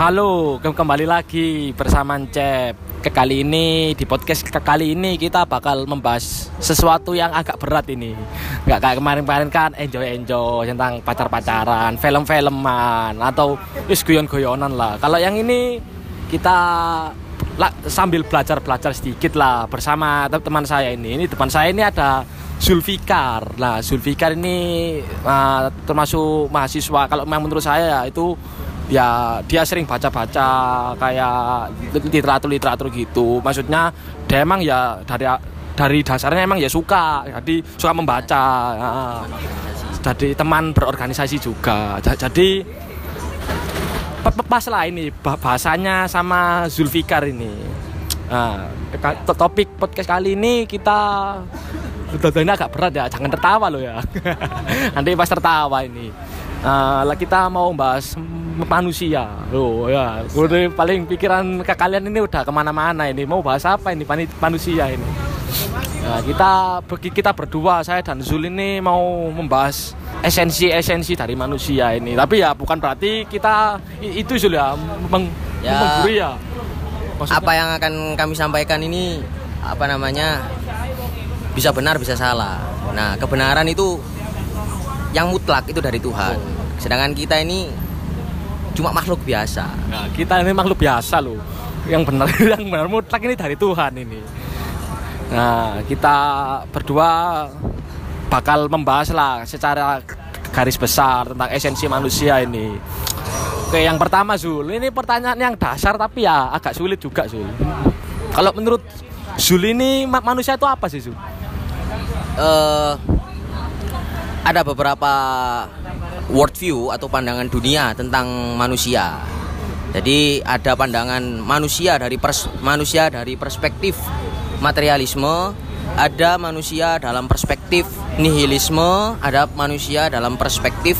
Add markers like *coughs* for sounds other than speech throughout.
Halo, ke- kembali lagi bersama Cep. Ke kali ini di podcast ke kali ini kita bakal membahas sesuatu yang agak berat ini. Nggak kayak kemarin-kemarin kan enjoy-enjoy tentang pacar-pacaran, film-filman atau is guyon-guyonan lah. Kalau yang ini kita la- sambil belajar-belajar sedikit lah bersama te- teman saya ini. Ini teman saya ini ada Zulfikar. Nah, Zulfikar ini uh, termasuk mahasiswa. Kalau memang menurut saya itu ya dia sering baca-baca kayak literatur-literatur gitu. Maksudnya dia emang ya dari dari dasarnya emang ya suka, jadi suka membaca. Nah, jadi teman berorganisasi juga. Ja- Jadi pas lah ini bah- bahasanya sama Zulfikar ini. Nah, topik podcast kali ini kita ini agak berat ya, jangan tertawa loh ya. *laughs* Nanti pas tertawa ini. Lah kita mau bahas manusia loh ya. Udah paling pikiran ke kalian ini udah ke mana-mana ini. Mau bahas apa ini manusia ini? Nah, kita kita berdua saya dan Zul ini mau membahas esensi-esensi dari manusia ini. Tapi ya bukan berarti kita itu Zul ya meng, Ya. ya. Maksudnya- apa yang akan kami sampaikan ini apa namanya bisa benar bisa salah. Nah kebenaran itu yang mutlak itu dari Tuhan. Sedangkan kita ini cuma makhluk biasa. Nah, kita ini makhluk biasa loh. Yang benar *laughs* yang benar mutlak ini dari Tuhan ini. Nah, kita berdua bakal membahas lah secara garis besar tentang esensi manusia ini. Oke, yang pertama Zul, ini pertanyaan yang dasar tapi ya agak sulit juga Zul. Kalau menurut Zul ini ma- manusia itu apa sih Zul? eh ada beberapa worldview atau pandangan dunia tentang manusia. Jadi ada pandangan manusia dari pers- manusia dari perspektif materialisme, ada manusia dalam perspektif nihilisme, ada manusia dalam perspektif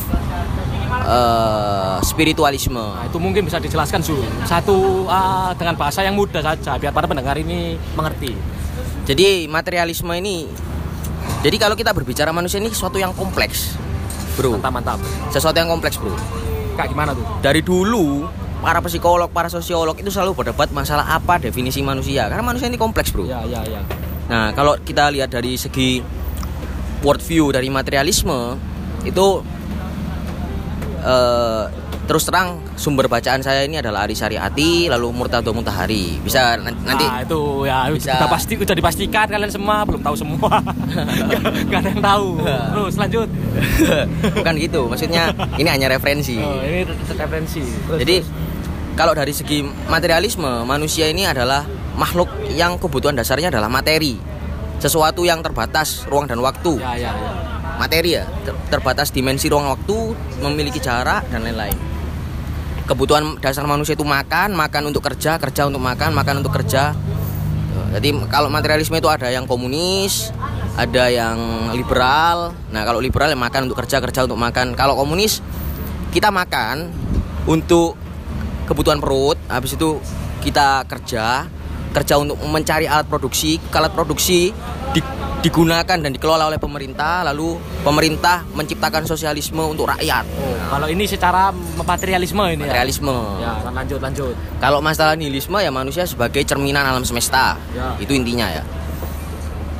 eh, spiritualisme. Nah, itu mungkin bisa dijelaskan Zul. Satu ah, dengan bahasa yang mudah saja biar para pendengar ini mengerti. Jadi materialisme ini jadi kalau kita berbicara manusia ini sesuatu yang kompleks. Bro. Mantap, mantap. Sesuatu yang kompleks, Bro. Kayak gimana tuh? dari dulu para psikolog, para sosiolog itu selalu berdebat masalah apa definisi manusia. Karena manusia ini kompleks, bro. Ya, ya, ya. Nah, kalau kita lihat dari segi worldview dari materialisme itu eh, terus terang sumber bacaan saya ini adalah Ari Syariati lalu Murtado Mutahari. Bisa nan- nanti Nah, itu ya bisa- udah pasti udah dipastikan kalian semua belum tahu semua. *laughs* Gak ada yang tahu. Terus lanjut. *laughs* bukan gitu. Maksudnya ini hanya referensi. Oh, ini referensi. Terus, Jadi terus. kalau dari segi materialisme, manusia ini adalah makhluk yang kebutuhan dasarnya adalah materi. Sesuatu yang terbatas ruang dan waktu. ya ya ya. Materi ya, ter- terbatas dimensi ruang waktu, memiliki jarak dan lain-lain. Kebutuhan dasar manusia itu makan, makan untuk kerja, kerja untuk makan, makan untuk kerja. Jadi kalau materialisme itu ada yang komunis, ada yang liberal. Nah, kalau liberal yang makan untuk kerja, kerja untuk makan. Kalau komunis kita makan untuk kebutuhan perut, habis itu kita kerja, kerja untuk mencari alat produksi, alat produksi di- digunakan dan dikelola oleh pemerintah, lalu pemerintah menciptakan sosialisme untuk rakyat. Oh, kalau ini secara materialisme ini Materialisme. ya. Ya, lanjut lanjut. Kalau masalah nihilisme ya manusia sebagai cerminan alam semesta. Ya. Itu intinya ya.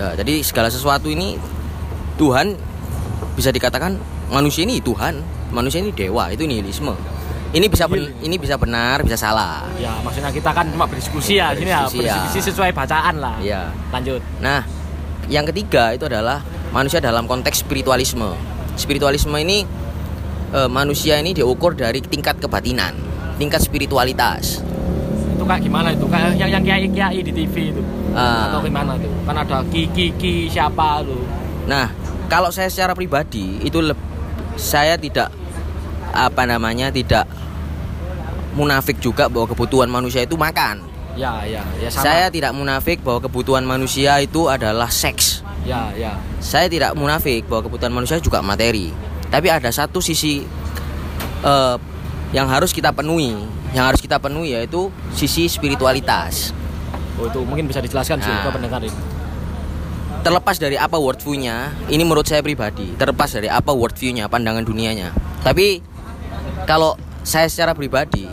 Nah, jadi segala sesuatu ini Tuhan bisa dikatakan manusia ini Tuhan, manusia ini dewa, itu nihilisme. Ini bisa ben- ini bisa benar, bisa salah. Ya, maksudnya kita kan cuma berdiskusi ya, sini ya, Berdiskusi ya. sesuai bacaan lah. Iya. Lanjut. Nah, yang ketiga itu adalah manusia dalam konteks spiritualisme. Spiritualisme ini eh, manusia ini diukur dari tingkat kebatinan, tingkat spiritualitas. Itu kayak gimana itu? Kayak yang yang kiai kiai di TV itu. Ah. Atau gimana tuh? Kan ada ki ki siapa tuh? Nah, kalau saya secara pribadi itu saya tidak apa namanya tidak munafik juga bahwa kebutuhan manusia itu makan. Ya, ya, ya sama. Saya tidak munafik bahwa kebutuhan manusia itu adalah seks. ya, ya. Saya tidak munafik bahwa kebutuhan manusia juga materi. Tapi ada satu sisi eh, yang harus kita penuhi, yang harus kita penuhi yaitu sisi spiritualitas. Oh, itu mungkin bisa dijelaskan sih Nah. ke pendengar ini. terlepas dari apa worldview-nya, ini menurut saya pribadi, terlepas dari apa worldview-nya, pandangan dunianya. Tapi kalau saya secara pribadi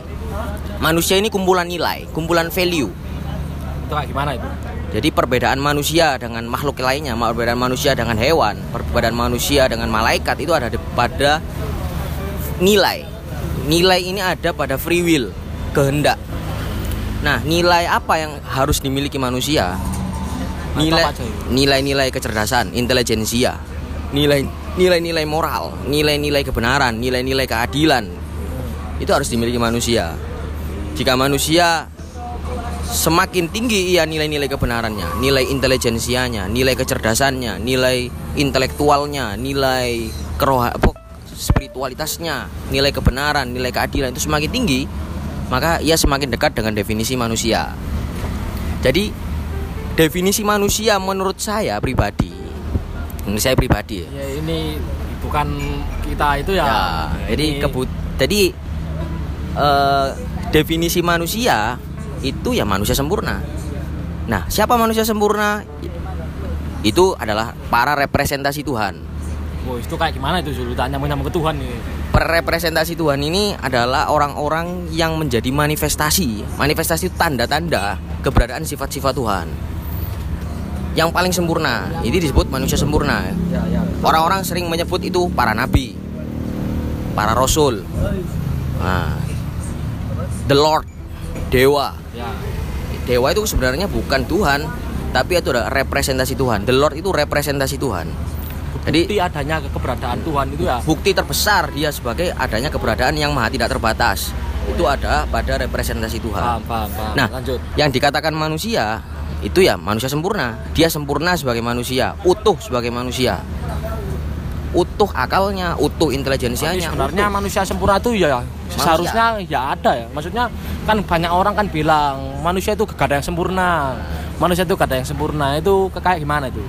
manusia ini kumpulan nilai, kumpulan value. Itu kayak gimana itu? Jadi perbedaan manusia dengan makhluk lainnya, perbedaan manusia dengan hewan, perbedaan manusia dengan malaikat itu ada pada nilai. Nilai ini ada pada free will, kehendak. Nah, nilai apa yang harus dimiliki manusia? Nilai nilai-nilai kecerdasan, intelijensia, nilai nilai-nilai moral, nilai-nilai kebenaran, nilai-nilai keadilan. Itu harus dimiliki manusia. Jika manusia semakin tinggi ia nilai-nilai kebenarannya, nilai intelijensianya, nilai kecerdasannya, nilai intelektualnya, nilai keroha apa, spiritualitasnya, nilai kebenaran, nilai keadilan itu semakin tinggi, maka ia semakin dekat dengan definisi manusia. Jadi definisi manusia menurut saya pribadi, menurut saya pribadi ya, Ya ini bukan kita itu ya. Ya, jadi Ini- kebut jadi eh, definisi manusia itu ya manusia sempurna. Nah, siapa manusia sempurna? Itu adalah para representasi Tuhan. Wah, itu kayak gimana itu? Tanya nyambung ke Tuhan ini. Representasi Tuhan ini adalah orang-orang yang menjadi manifestasi. Manifestasi tanda-tanda keberadaan sifat-sifat Tuhan. Yang paling sempurna, ini disebut manusia sempurna. Orang-orang sering menyebut itu para nabi, para rasul, nah, the Lord, dewa. Ya. Dewa itu sebenarnya bukan Tuhan, tapi itu adalah representasi Tuhan. The Lord itu representasi Tuhan. Jadi Bukti adanya keberadaan Tuhan itu ya. bukti terbesar dia sebagai adanya keberadaan yang maha tidak terbatas. Itu ada pada representasi Paham, Tuhan. paham, paham. Nah, lanjut. yang dikatakan manusia itu ya manusia sempurna. Dia sempurna sebagai manusia, utuh sebagai manusia. Utuh akalnya, utuh intelijensianya. sebenarnya utuh. manusia sempurna itu ya seharusnya ya ada ya. Maksudnya kan banyak orang kan bilang manusia itu gak ada yang sempurna. Manusia itu gak ada yang sempurna. Itu kayak gimana itu?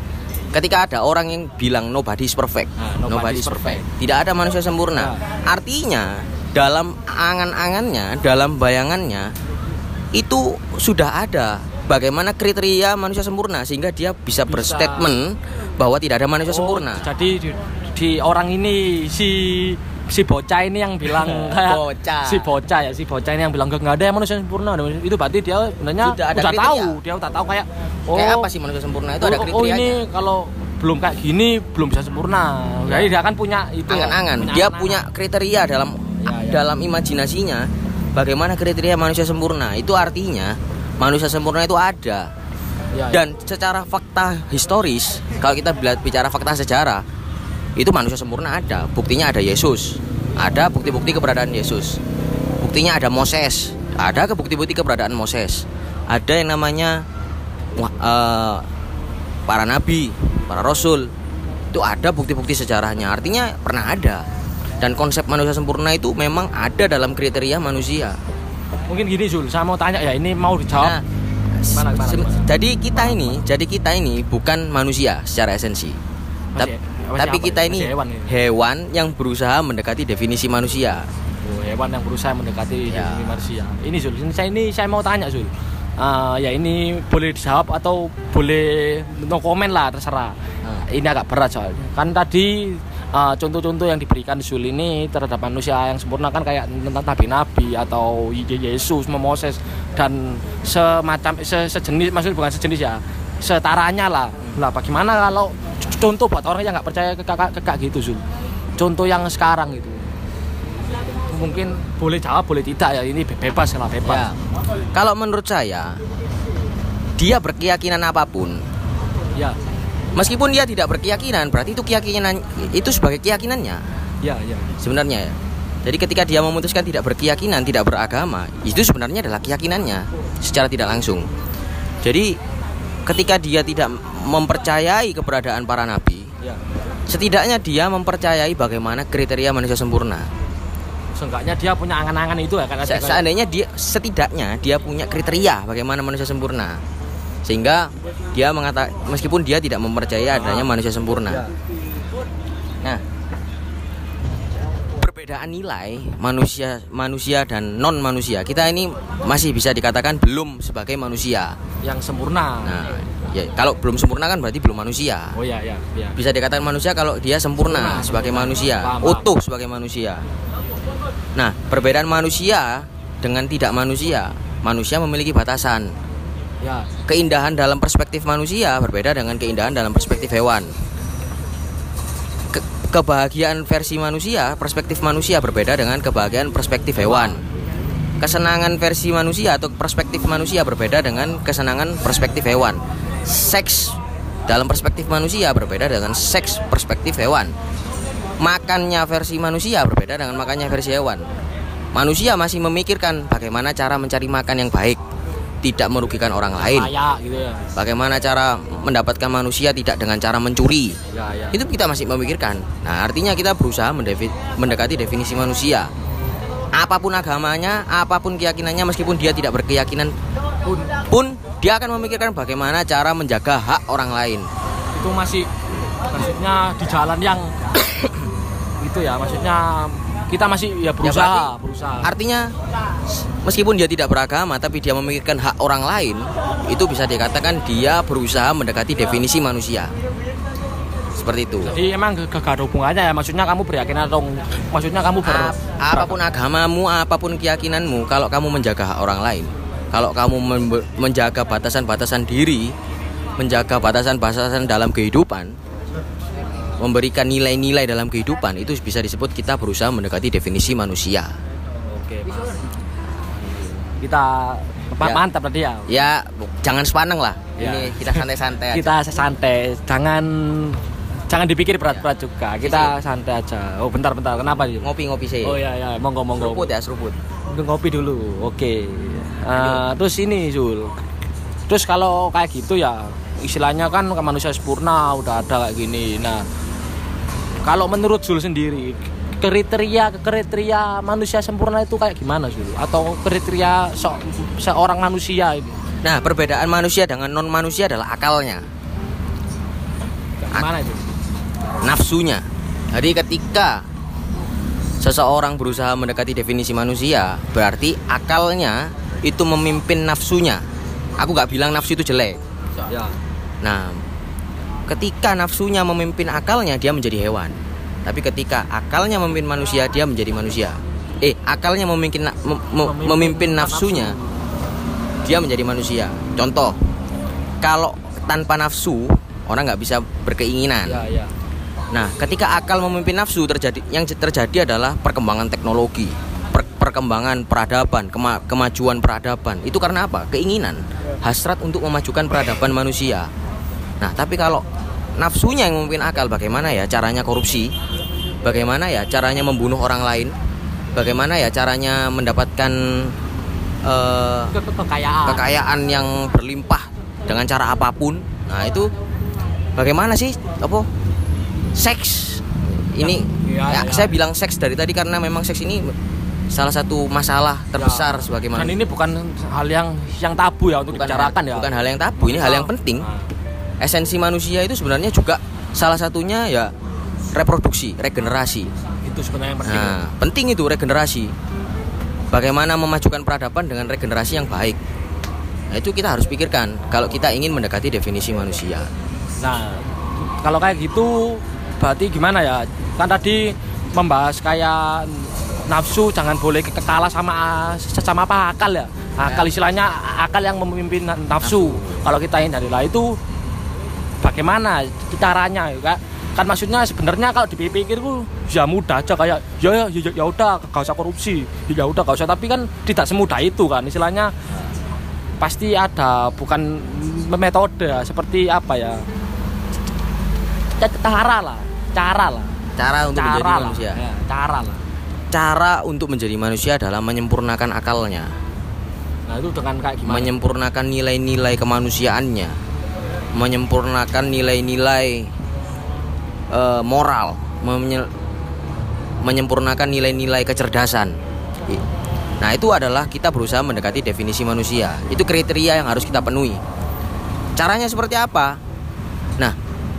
Ketika ada orang yang bilang nobody is perfect, Nah, nobody is perfect. Tidak ada manusia sempurna. Artinya dalam angan-angannya, dalam bayangannya itu sudah ada bagaimana kriteria manusia sempurna sehingga dia bisa, Bisa. berstatement bahwa tidak ada manusia Oh, sempurna. Jadi di, di orang ini si si bocah ini yang bilang *laughs* kayak Bocah. si bocah ya si bocah ini yang bilang nggak ada yang manusia sempurna itu berarti dia sebenarnya udah kriteria. tahu dia udah tahu kayak oh Kayak apa sih manusia sempurna itu ada oh, oh, ini kalau belum kayak gini belum bisa sempurna jadi dia kan punya itu ya, angan-angan. Dia angan-angan. punya kriteria dalam Ya, ya. dalam imajinasinya bagaimana kriteria manusia sempurna. Itu artinya manusia sempurna itu ada. Ya, ya. Dan secara fakta historis, kalau kita bicara fakta sejarah, itu manusia sempurna ada. Buktinya ada Yesus. Ada bukti-bukti keberadaan Yesus. Buktinya ada Moses. Ada ke bukti-bukti keberadaan Moses. Ada yang namanya eh, para nabi, para rasul. Itu ada bukti-bukti sejarahnya. Artinya pernah ada. Dan konsep manusia sempurna itu memang ada dalam kriteria manusia. mungkin gini Zul saya mau tanya ya ini mau dijawab Nah, gimana, se- gimana? jadi kita ini, jadi kita ini bukan manusia secara esensi. Masih- Masih tapi kita ini? hewan ini? hewan yang berusaha mendekati definisi manusia. Oh, hewan yang berusaha mendekati Ya. definisi manusia. Ini Zul, ini saya ini saya mau tanya Zul. Ah, ya ini boleh dijawab atau boleh no komen lah terserah. Ah. Ini agak berat soalnya. Kan tadi ah, contoh-contoh yang diberikan Zul ini terhadap manusia yang sempurna kan kayak tentang nabi-nabi atau Ye- Yesus, Moses dan semacam se- sejenis maksudnya bukan sejenis ya setaranya lah. Lah bagaimana kalau contoh buat orang yang nggak percaya ke kakak ke kayak gitu Zul. Contoh yang sekarang gitu mungkin boleh jawab boleh tidak ya ini be- bebas lah Ya. bebas Kalau menurut saya, dia berkeyakinan apa pun, ya meskipun dia tidak berkeyakinan, berarti itu keyakinan itu sebagai keyakinannya ya ya sebenarnya ya. Jadi ketika dia memutuskan tidak berkeyakinan, tidak beragama, itu sebenarnya adalah keyakinannya secara tidak langsung. Jadi ketika dia tidak mempercayai keberadaan para nabi, ya setidaknya dia mempercayai bagaimana kriteria manusia sempurna. seenggaknya dia punya angan-angan itu ya kan Se- Seandainya dia setidaknya dia punya kriteria bagaimana manusia sempurna. Sehingga dia mengatakan meskipun dia tidak mempercayai adanya manusia sempurna. Nah, perbedaan nilai manusia manusia dan non manusia kita ini masih bisa dikatakan belum sebagai manusia. yang sempurna Nah, ya kalau belum sempurna kan berarti belum manusia. oh ya ya ya Bisa dikatakan manusia kalau dia sempurna Sempurna, sebagai sempurna. manusia, Paham, paham. utuh sebagai manusia. Nah, perbedaan manusia dengan tidak manusia. Manusia memiliki batasan. Ya. Keindahan dalam perspektif manusia berbeda dengan keindahan dalam perspektif hewan. Ke- kebahagiaan versi manusia, perspektif manusia berbeda dengan kebahagiaan perspektif hewan. Kesenangan versi manusia atau perspektif manusia berbeda dengan kesenangan perspektif hewan. Seks dalam perspektif manusia berbeda dengan seks perspektif hewan. Makannya versi manusia berbeda dengan makannya versi hewan. Manusia masih memikirkan bagaimana cara mencari makan yang baik, tidak merugikan orang lain. Kayak gitu ya. Bagaimana cara mendapatkan manusia tidak dengan cara mencuri. Ya, ya. Itu kita masih memikirkan. Nah, artinya kita berusaha mendekati definisi manusia. Apa pun agamanya, apa pun keyakinannya meskipun dia tidak berkeyakinan Pun pun dia akan memikirkan bagaimana cara menjaga hak orang lain. itu masih maksudnya di jalan yang *coughs* itu ya maksudnya kita masih ya berusaha berarti berusaha Artinya meskipun dia tidak beragama tapi dia memikirkan hak orang lain, itu bisa dikatakan dia berusaha mendekati definisi manusia. Seperti itu. jadi emang gak ada hubungannya ya maksudnya kamu berkeyakinan atau maksudnya kamu ber Ap- apa pun agamamu, apa pun keyakinanmu, kalau kamu menjaga hak orang lain, kalau kamu membe- menjaga batasan-batasan diri, menjaga batasan-batasan dalam kehidupan, memberikan nilai-nilai dalam kehidupan, itu bisa disebut kita berusaha mendekati definisi manusia. oke. Kita Ya. mantap tadi ya Ya, jangan sepaneng lah. Ya. Ini kita santai-santai *laughs* aja. kita santai. Jangan jangan dipikir berat-berat juga. Kita santai aja. Oh bentar bentar. Kenapa sih Ngopi-ngopi sih. oh ya ya. Monggo monggo. Seruput ya, seruput. ngopi dulu. Oke. Eh, terus ini Zul. Terus kalau kayak gitu ya istilahnya kan manusia sempurna udah ada kayak gini. Nah kalau menurut Zul sendiri kriteria kriteria manusia sempurna itu kayak gimana Zul atau kriteria so- seorang manusia ini Nah, perbedaan manusia dengan non manusia adalah akalnya, gimana itu nafsunya. Jadi ketika seseorang berusaha mendekati definisi manusia, berarti akalnya itu memimpin nafsunya. Aku nggak bilang nafsu itu jelek. ya Nah, ketika nafsunya memimpin akalnya, dia menjadi hewan. Tapi ketika akalnya memimpin manusia, dia menjadi manusia. Eh, akalnya memimpin na- mem- mem- memimpin nafsunya, dia menjadi manusia. Contoh, kalau tanpa nafsu, orang nggak bisa berkeinginan. ya ya Nah, ketika akal memimpin nafsu terjadi yang terjadi adalah perkembangan teknologi, per- perkembangan peradaban, kema- kemajuan peradaban. Itu karena apa? Keinginan, hasrat untuk memajukan peradaban manusia. Nah, tapi kalau nafsunya yang memimpin akal, bagaimana ya caranya korupsi? Bagaimana ya caranya membunuh orang lain? Bagaimana ya caranya mendapatkan ke- kekayaan kekayaan yang berlimpah dengan cara apa pun. Nah, itu bagaimana sih apa? Seks. Ini Iya, ya, iya. saya bilang seks dari tadi karena memang seks ini salah satu masalah terbesar Ya. sebagai Dan ini bukan hal yang yang tabu ya untuk bukan dibicarakan hal, ya. bukan hal yang tabu, ini hal yang penting. Nah, Esensi manusia itu sebenarnya juga salah satunya ya reproduksi, regenerasi. itu sebenarnya yang penting. Nah, penting itu regenerasi. Bagaimana memajukan peradaban dengan regenerasi yang baik. Nah, itu kita harus pikirkan kalau kita ingin mendekati definisi manusia. Nah, kalau kayak gitu berarti gimana ya? Kan tadi membahas kayak nafsu jangan boleh ke- kalah sama sama apa akal ya. Akal istilahnya akal yang memimpin nafsu. Kalau kita hindarilah itu bagaimana caranya ya kan? Kan maksudnya sebenarnya kalau dipikir ku ya mudah aja kayak ya ya ya, ya udah gak usah korupsi. Ya udah gak usah. Tapi kan tidak semudah itu kan? Istilahnya pasti ada bukan metode seperti apa ya? Cara lah cara lah. Cara untuk menjadi cara lah manusia. Ya, cara lah. Cara untuk menjadi manusia adalah menyempurnakan akalnya, nah itu dengan kayak gimana? Menyempurnakan nilai-nilai kemanusiaannya, menyempurnakan nilai-nilai eh, moral, menye- menyempurnakan nilai-nilai kecerdasan. Nah, itu adalah kita berusaha mendekati definisi manusia. Itu kriteria yang harus kita penuhi. Caranya seperti apa? Nah,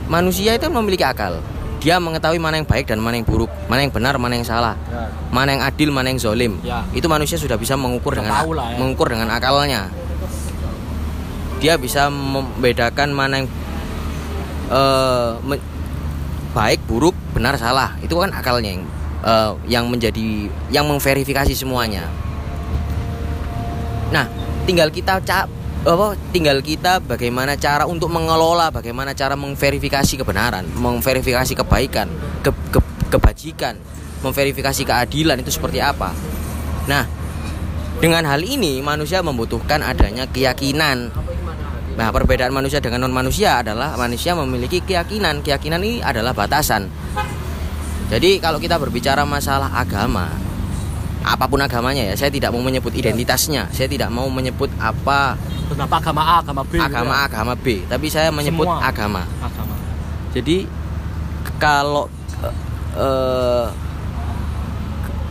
manusia itu memiliki akal. Dia mengetahui mana yang baik dan mana yang buruk, mana yang benar, mana yang salah, ya. mana yang adil, mana yang zolim. Ya. Itu manusia sudah bisa mengukur dengan ya. mengukur dengan akalnya. Dia bisa membedakan mana yang eh, me- baik, buruk, benar, salah. Itu kan akalnya yang eh, yang menjadi yang memverifikasi semuanya. Nah, tinggal kita ca apa tinggal kita bagaimana cara untuk mengelola, bagaimana cara memverifikasi kebenaran, memverifikasi kebaikan, ke, ke, kebajikan, memverifikasi keadilan itu seperti apa. Nah, dengan hal ini manusia membutuhkan adanya keyakinan. Nah, perbedaan manusia dengan non manusia adalah manusia memiliki keyakinan. Keyakinan ini adalah batasan. Jadi kalau kita berbicara masalah agama, apa pun agamanya ya, saya tidak mau menyebut identitasnya, saya tidak mau menyebut apa Kenapa agama A, agama B? gitu agama ya? A, agama B, tapi saya menyebut Semua. agama. Agama. Jadi kalau eh,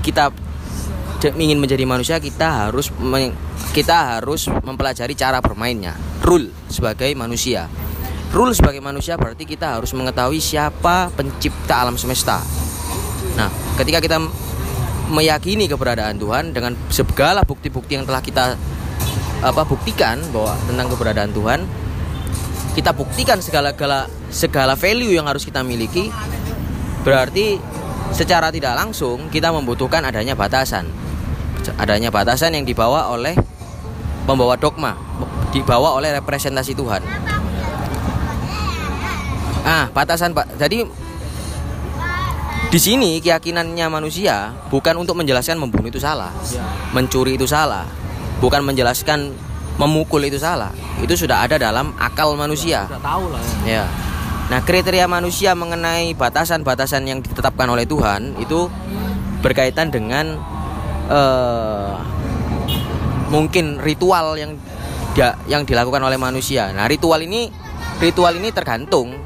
kita ingin menjadi manusia, kita harus kita harus mempelajari cara bermainnya. Rule sebagai manusia. Rule sebagai manusia berarti kita harus mengetahui siapa pencipta alam semesta. Nah, ketika kita meyakini keberadaan Tuhan dengan segala bukti-bukti yang telah kita apa buktikan bahwa tentang keberadaan Tuhan, kita buktikan segala segala segala value yang harus kita miliki berarti secara tidak langsung kita membutuhkan adanya batasan adanya batasan yang dibawa oleh pembawa dogma dibawa oleh representasi Tuhan ah batasan pak jadi di sini keyakinannya manusia bukan untuk menjelaskan membunuh itu salah Ya. mencuri itu salah bukan menjelaskan memukul itu salah itu sudah ada dalam akal manusia Sudah tahu lah ya. Ya. Nah, kriteria manusia mengenai batasan-batasan yang ditetapkan oleh Tuhan itu berkaitan dengan eh, mungkin ritual yang dia, yang dilakukan oleh manusia. Nah, ritual ini ritual ini tergantung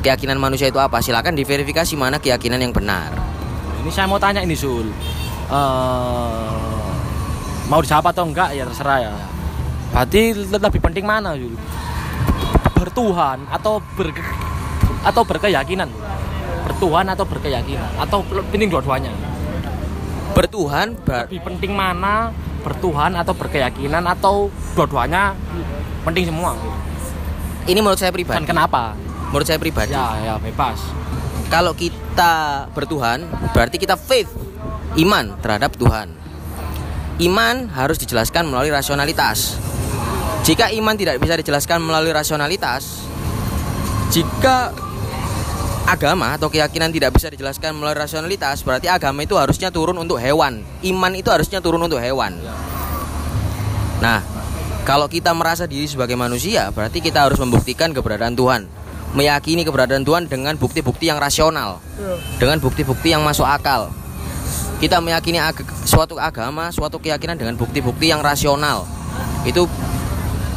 keyakinan manusia itu apa. Silakan diverifikasi mana keyakinan yang benar. Ini saya mau tanya ini Sul. Eh, mau dijawab atau enggak ya terserah ya. Berarti le- lebih penting mana Sul? Bertuhan atau ber atau berkeyakinan? Bertuhan atau berkeyakinan? Atau penting dua-duanya? Bertuhan ber- Lebih penting mana? Bertuhan atau berkeyakinan atau dua-duanya penting semua? ini menurut saya Dan pribadi. kenapa? Menurut saya pribadi. Ya, ya bebas. Kalau kita bertuhan, berarti kita faith, iman terhadap Tuhan. Iman harus dijelaskan melalui rasionalitas. Jika iman tidak bisa dijelaskan melalui rasionalitas, jika agama atau keyakinan tidak bisa dijelaskan melalui rasionalitas, berarti agama itu harusnya turun untuk hewan. Iman itu harusnya turun untuk hewan. Nah, kalau kita merasa diri sebagai manusia, berarti kita harus membuktikan keberadaan Tuhan. Meyakini keberadaan Tuhan dengan bukti-bukti yang rasional. Dengan bukti-bukti yang masuk akal. Kita meyakini ag- suatu agama, suatu keyakinan dengan bukti-bukti yang rasional. Itu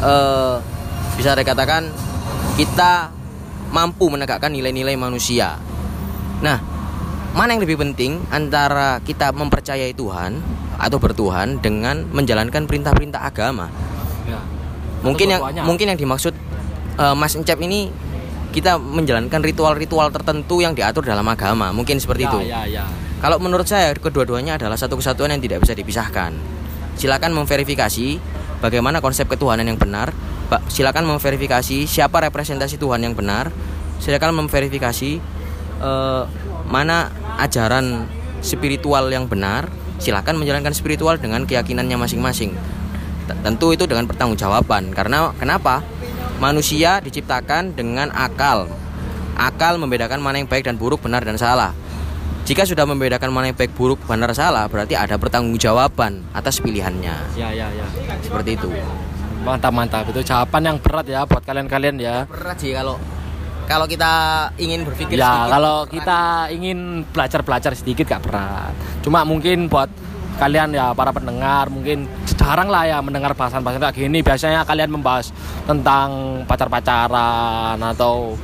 eh, bisa dikatakan kita mampu menegakkan nilai-nilai manusia. Nah, mana yang lebih penting antara kita mempercayai Tuhan atau bertuhan dengan menjalankan perintah-perintah agama? Ya. Mungkin yang mungkin yang dimaksud eh, Mas Encep ini kita menjalankan ritual-ritual tertentu yang diatur dalam agama, mungkin seperti ya, itu. Ya, ya. Kalau menurut saya kedua-duanya adalah satu kesatuan yang tidak bisa dipisahkan. Silakan memverifikasi bagaimana konsep ketuhanan yang benar. Pak, silakan memverifikasi siapa representasi Tuhan yang benar. Silakan memverifikasi eh, mana ajaran spiritual yang benar. Silakan menjalankan spiritual dengan keyakinannya masing-masing. Tentu itu dengan pertanggungjawaban. Karena kenapa? Manusia diciptakan dengan akal. Akal membedakan mana yang baik dan buruk, benar dan salah. Jika sudah membedakan mana yang baik buruk benar salah berarti ada pertanggungjawaban atas pilihannya. Ya, ya, ya. Seperti itu. Mantap, mantap. Itu jawaban yang berat ya buat kalian-kalian ya. Berat sih kalau kalau kita ingin berpikir Ya, sedikit, kalau berat. kita ingin belajar-belajar sedikit gak berat. Cuma mungkin buat kalian ya para pendengar mungkin jarang lah ya mendengar bahasan-bahasan kayak gini. Biasanya kalian membahas tentang pacar-pacaran atau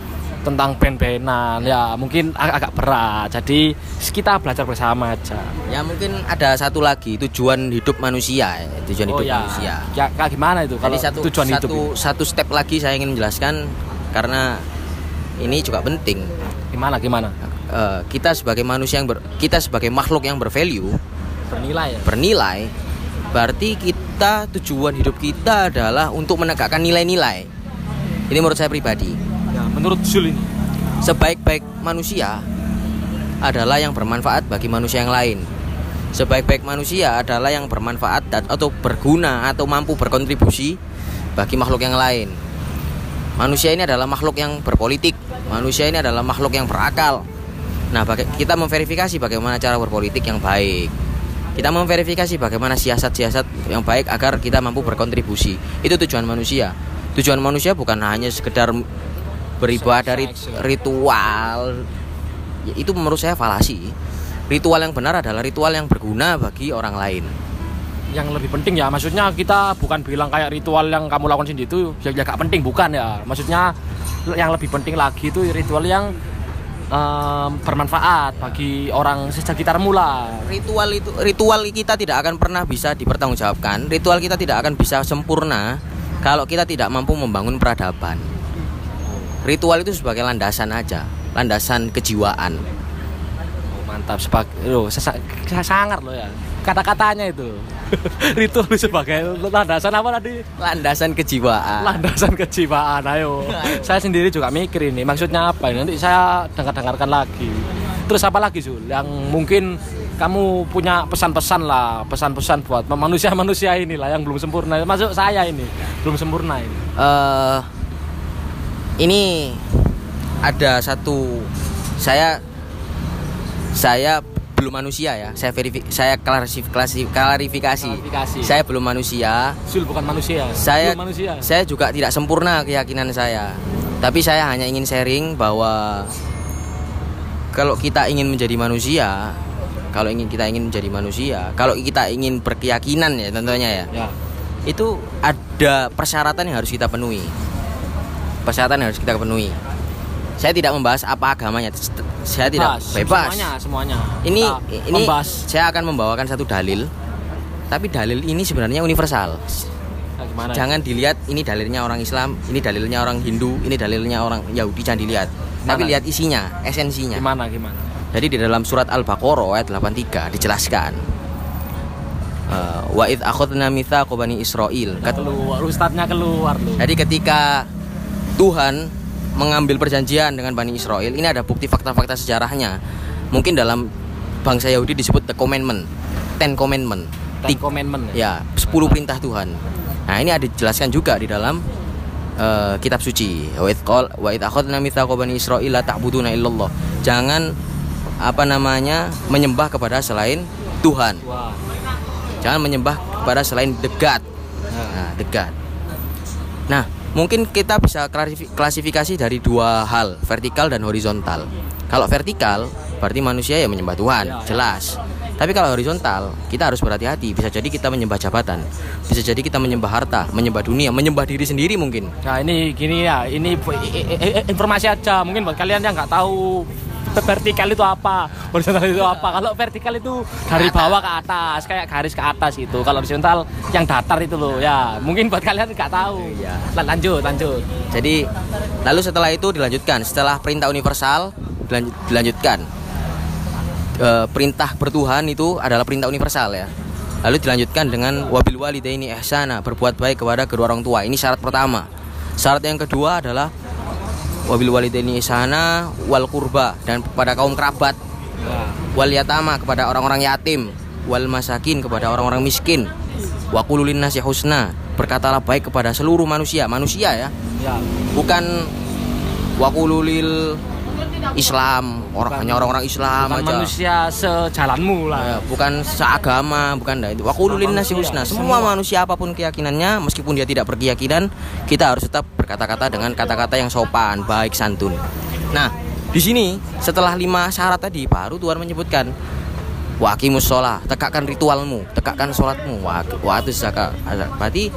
tentang band-bandan ya mungkin ag- agak berat. Jadi kita belajar bersama aja. ya mungkin ada satu lagi tujuan hidup manusia, ya, tujuan hidup ya. manusia. Ya, kayak gimana itu kalau Jadi satu tujuan satu hidup? itu? satu step lagi saya ingin menjelaskan karena ini juga penting. Gimana gimana? Eh, kita sebagai manusia yang ber, kita sebagai makhluk yang bervalue, Bernilai ya. bernilai, berarti kita tujuan hidup kita adalah untuk menegakkan nilai-nilai. Ini menurut saya pribadi. Menurut Zul ini. Sebaik-baik manusia adalah yang bermanfaat bagi manusia yang lain. sebaik-baik manusia adalah yang bermanfaat dan atau berguna atau mampu berkontribusi bagi makhluk yang lain. Manusia ini adalah makhluk yang berpolitik. Manusia ini adalah makhluk yang berakal. Nah, baga- kita memverifikasi bagaimana cara berpolitik yang baik. Kita memverifikasi bagaimana siasat-siasat yang baik agar kita mampu berkontribusi. Itu tujuan manusia. Tujuan manusia bukan hanya sekedar beribadah ritual. Ya, Itu menurut saya falasi. Ritual yang benar adalah ritual yang berguna bagi orang lain. yang lebih penting ya maksudnya kita bukan bilang kayak ritual yang kamu lakukan sendiri itu ya, ya gak penting bukan ya maksudnya yang lebih penting lagi itu ritual yang em, bermanfaat bagi orang sekitarmu lah ritual itu ritual kita tidak akan pernah bisa dipertanggungjawabkan ritual kita tidak akan bisa sempurna kalau kita tidak mampu membangun peradaban ritual itu sebagai landasan aja landasan kejiwaan. Oh, mantap. Sebagai loh sesa- sangar loh ya. Kata-katanya itu *laughs* ritual sebagai landasan apa tadi? Landasan kejiwaan. Landasan kejiwaan ayo. Saya sendiri juga mikir ini maksudnya apa ini? Nanti saya dengar-dengarkan lagi. Terus apa lagi Zul? Yang mungkin kamu punya pesan-pesan lah pesan-pesan buat manusia-manusia inilah yang belum sempurna. Masuk saya ini belum sempurna ini. Eh ini ada satu saya saya belum manusia ya. Saya verifik saya klasif, klasif, klarifikasi. Klarifikasi. saya belum manusia. Zul bukan manusia. Saya Belum manusia. saya juga tidak sempurna keyakinan saya. Tapi saya hanya ingin sharing bahwa kalau kita ingin menjadi manusia kalau ingin kita ingin menjadi manusia kalau kita ingin berkeyakinan ya tentunya ya ya. itu ada persyaratan yang harus kita penuhi persyaratan yang harus kita penuhi saya tidak membahas apa agamanya saya tidak Bebas, bebas semuanya semuanya ini Kita ini membahas saya akan membawakan satu dalil tapi dalil ini sebenarnya universal Nah, gimana Jangan dilihat ini dalilnya orang Islam, ini dalilnya orang Hindu, ini dalilnya orang Yahudi jangan dilihat. Tapi Mana? lihat isinya, esensinya. gimana gimana Jadi di dalam surat Al-Baqarah ayat 83 dijelaskan eh, wa id akhadna mitsaqo bani Israil. Kat- keluar ustadznya keluar lu Jadi ketika Tuhan mengambil perjanjian dengan Bani Israel, ini ada bukti fakta-fakta sejarahnya. Mungkin dalam bangsa Yahudi disebut the commandment, ten commandment. Ten Commandment Ya, 10 perintah Tuhan. Nah, ini ada dijelaskan juga di dalam eh, kitab suci. Wa qol wa id akhadna mitsaqo bani ta'buduna illallah. Jangan apa namanya menyembah kepada selain Tuhan. Jangan menyembah kepada selain the God. Nah, the God. Nah, mungkin kita bisa klasifikasi dari dua hal, vertikal dan horizontal. Kalau vertikal, berarti manusia ya menyembah Tuhan, jelas. Tapi kalau horizontal, kita harus berhati-hati. Bisa jadi kita menyembah jabatan, bisa jadi kita menyembah harta, menyembah dunia, menyembah diri sendiri mungkin. Nah ini gini ya, ini informasi aja mungkin buat kalian yang nggak tahu vertikal itu apa, horizontal itu apa. Kalau vertikal itu dari bawah ke atas, kayak garis ke atas itu. Kalau horizontal yang datar itu loh, ya mungkin buat kalian nggak tahu. Lan- Lanjut, lanjut. Jadi lalu setelah itu dilanjutkan setelah perintah universal dilanjut- dilanjutkan Eh, perintah bertuhan itu adalah perintah universal ya. Lalu dilanjutkan dengan wabil walidaini ihsana berbuat baik kepada kedua orang tua. Ini syarat pertama. Syarat yang kedua adalah wabil walidaini ihsana wal kurba dan kepada kaum kerabat. Nah, wal yatama kepada orang-orang yatim. Wal masakin kepada orang-orang miskin. Wa qululin nasi husna berkatalah baik kepada seluruh manusia. Manusia ya. Ya. bukan wakululil Islam orang Bukan- hanya orang-orang Islam Bukan aja. manusia sejalanmu Ya, lah. bukan seagama bukan dah itu. Wakululin nasi Manusia, husna. semua. Semua. manusia apa pun keyakinannya meskipun dia tidak berkeyakinan kita harus tetap berkata-kata dengan kata-kata yang sopan baik santun. Nah di sini setelah lima syarat tadi baru Tuhan menyebutkan wakimus sholat tegakkan ritualmu tegakkan sholatmu. Wa itu zakat. Berarti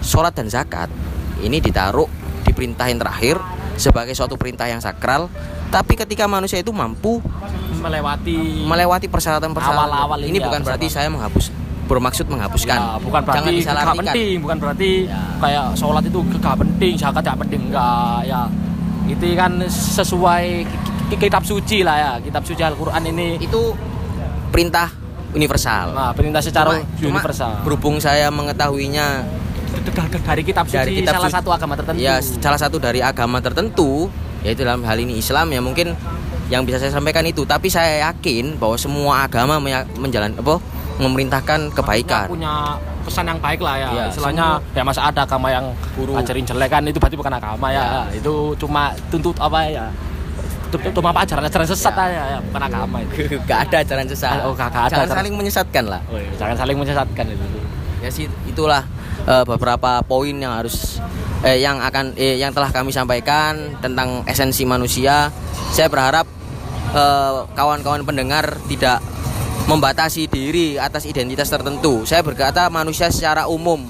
sholat dan zakat ini ditaruh di perintah yang terakhir sebagai suatu perintah yang sakral tapi ketika manusia itu mampu melewati melewati persyaratan-persyaratan Awal-awal ini ini ya, bukan berarti saya menghapus bermaksud menghapuskan Ya, bukan berarti jangan gak disalahartikan penting, bukan berarti Ya. kayak sholat itu gak penting, zakat gak penting enggak ya. Itu kan sesuai ki- ki- kitab suci lah ya, kitab suci Al-Qur'an ini itu perintah universal nah, perintah secara Cuma- cuma universal. berhubung saya mengetahuinya dari kitab suci dari kitab salah suci- satu agama tertentu. ya salah satu dari agama tertentu yaitu dalam hal ini Islam ya mungkin yang bisa saya sampaikan itu tapi saya yakin bahwa semua agama menjalan apa memerintahkan kebaikan punya pesan yang baik lah ya. Iya, Istilahnya ya masa ada agama yang Buruk. ajarin jelek kan itu berarti bukan agama ya. Itu cuma tuntut apa ya? Cuma apa ajaran-ajaran sesat Ya. aja ya, bukan agama itu. *laughs* gak ada ajaran sesat Oh, gak- gak ada jangan ajaran- saling menyesatkan lah Oh, iya, jangan saling menyesatkan itu. ya sih itulah eh, beberapa poin yang harus eh, yang akan eh, yang telah kami sampaikan tentang esensi manusia saya berharap eh, kawan-kawan pendengar tidak membatasi diri atas identitas tertentu saya berkata manusia secara umum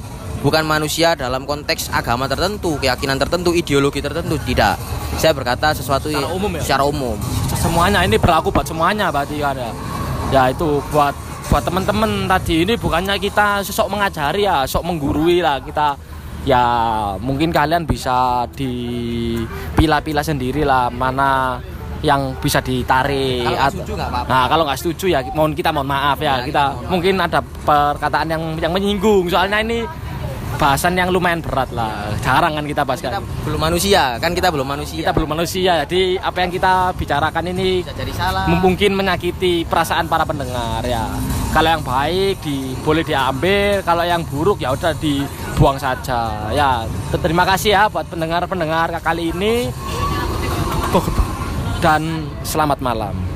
bukan manusia dalam konteks agama tertentu keyakinan tertentu ideologi tertentu tidak saya berkata sesuatu Secara umum ya? secara umum Semuanya ini berlaku buat semuanya berarti ya. Ya itu buat buat teman-teman tadi ini bukannya kita sosok mengajari ya, sok menggurui lah kita ya mungkin kalian bisa dipilah-pilah sendiri lah mana yang bisa ditarik Kalau setuju nggak apa-apa. Nah, kalau nggak setuju ya mohon kita mohon maaf ya. Ya, kita mohon mungkin ada perkataan yang yang menyinggung soalnya ini bahasan yang lumayan berat lah. Jarang kan kita bahas kita kan. belum manusia kan kita belum manusia Kita belum manusia. Jadi apa yang kita bicarakan ini bisa jadi salah mungkin menyakiti perasaan para pendengar ya. Kalau yang baik di boleh diambil, kalau yang buruk ya udah dibuang saja. Ya, terima kasih ya buat pendengar-pendengar kali ini. Dan selamat malam.